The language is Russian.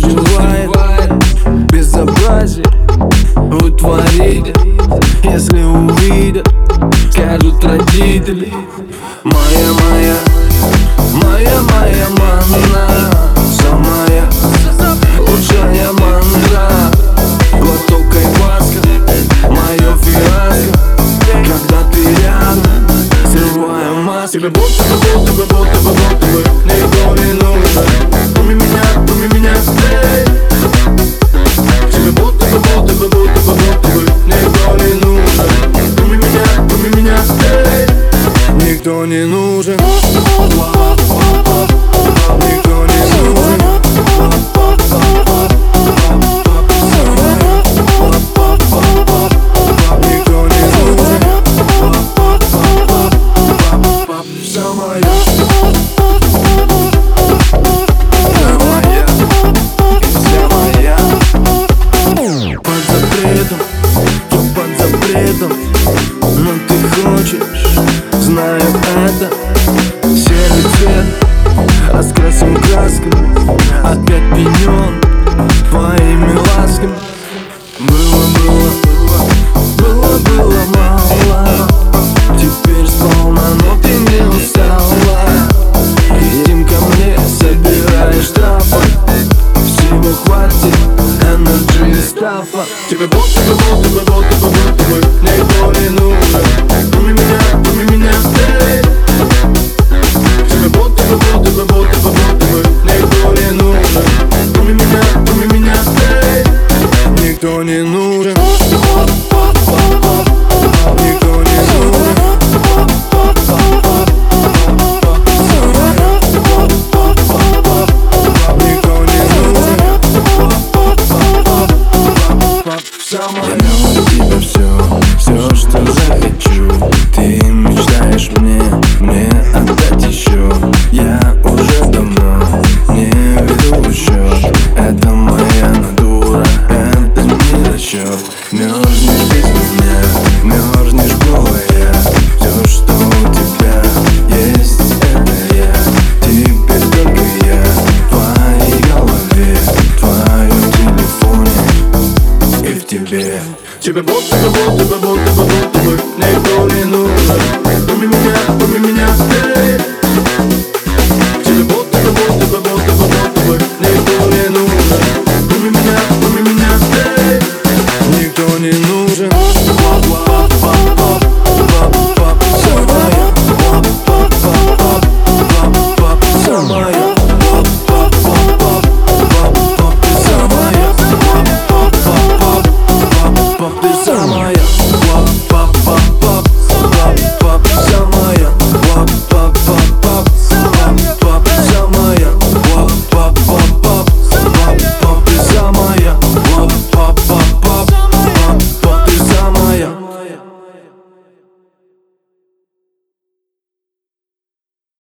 проживает Безобразие утворить, Если увидят, скажут родители. Моя, моя, моя, моя манна Самая лучшая манна. Глоток айваска, мое фиаско. Когда ты рядом, срываем маски. Тебе будто бы, будто бы, будто бы, будто бы. Не горе, но Никто не нужен Никто не нужен Никто не нужен Я под запретом Но ты хочешь Было, было, было, было мало. Теперь сполна, но ты не устала Едем ко мне, собираешь штрафы. Всего хватит, энерджи стафа. Тебе будто бы, будто бы, будто бы, будто бы не нужен Пойми меня, пойми меня, эй Никто не нужен. Никто не нужен. Никто не нужен. Я дам тебе все, все, что захочу тебе. Тебе будто бы, будто бы, будто бы, будто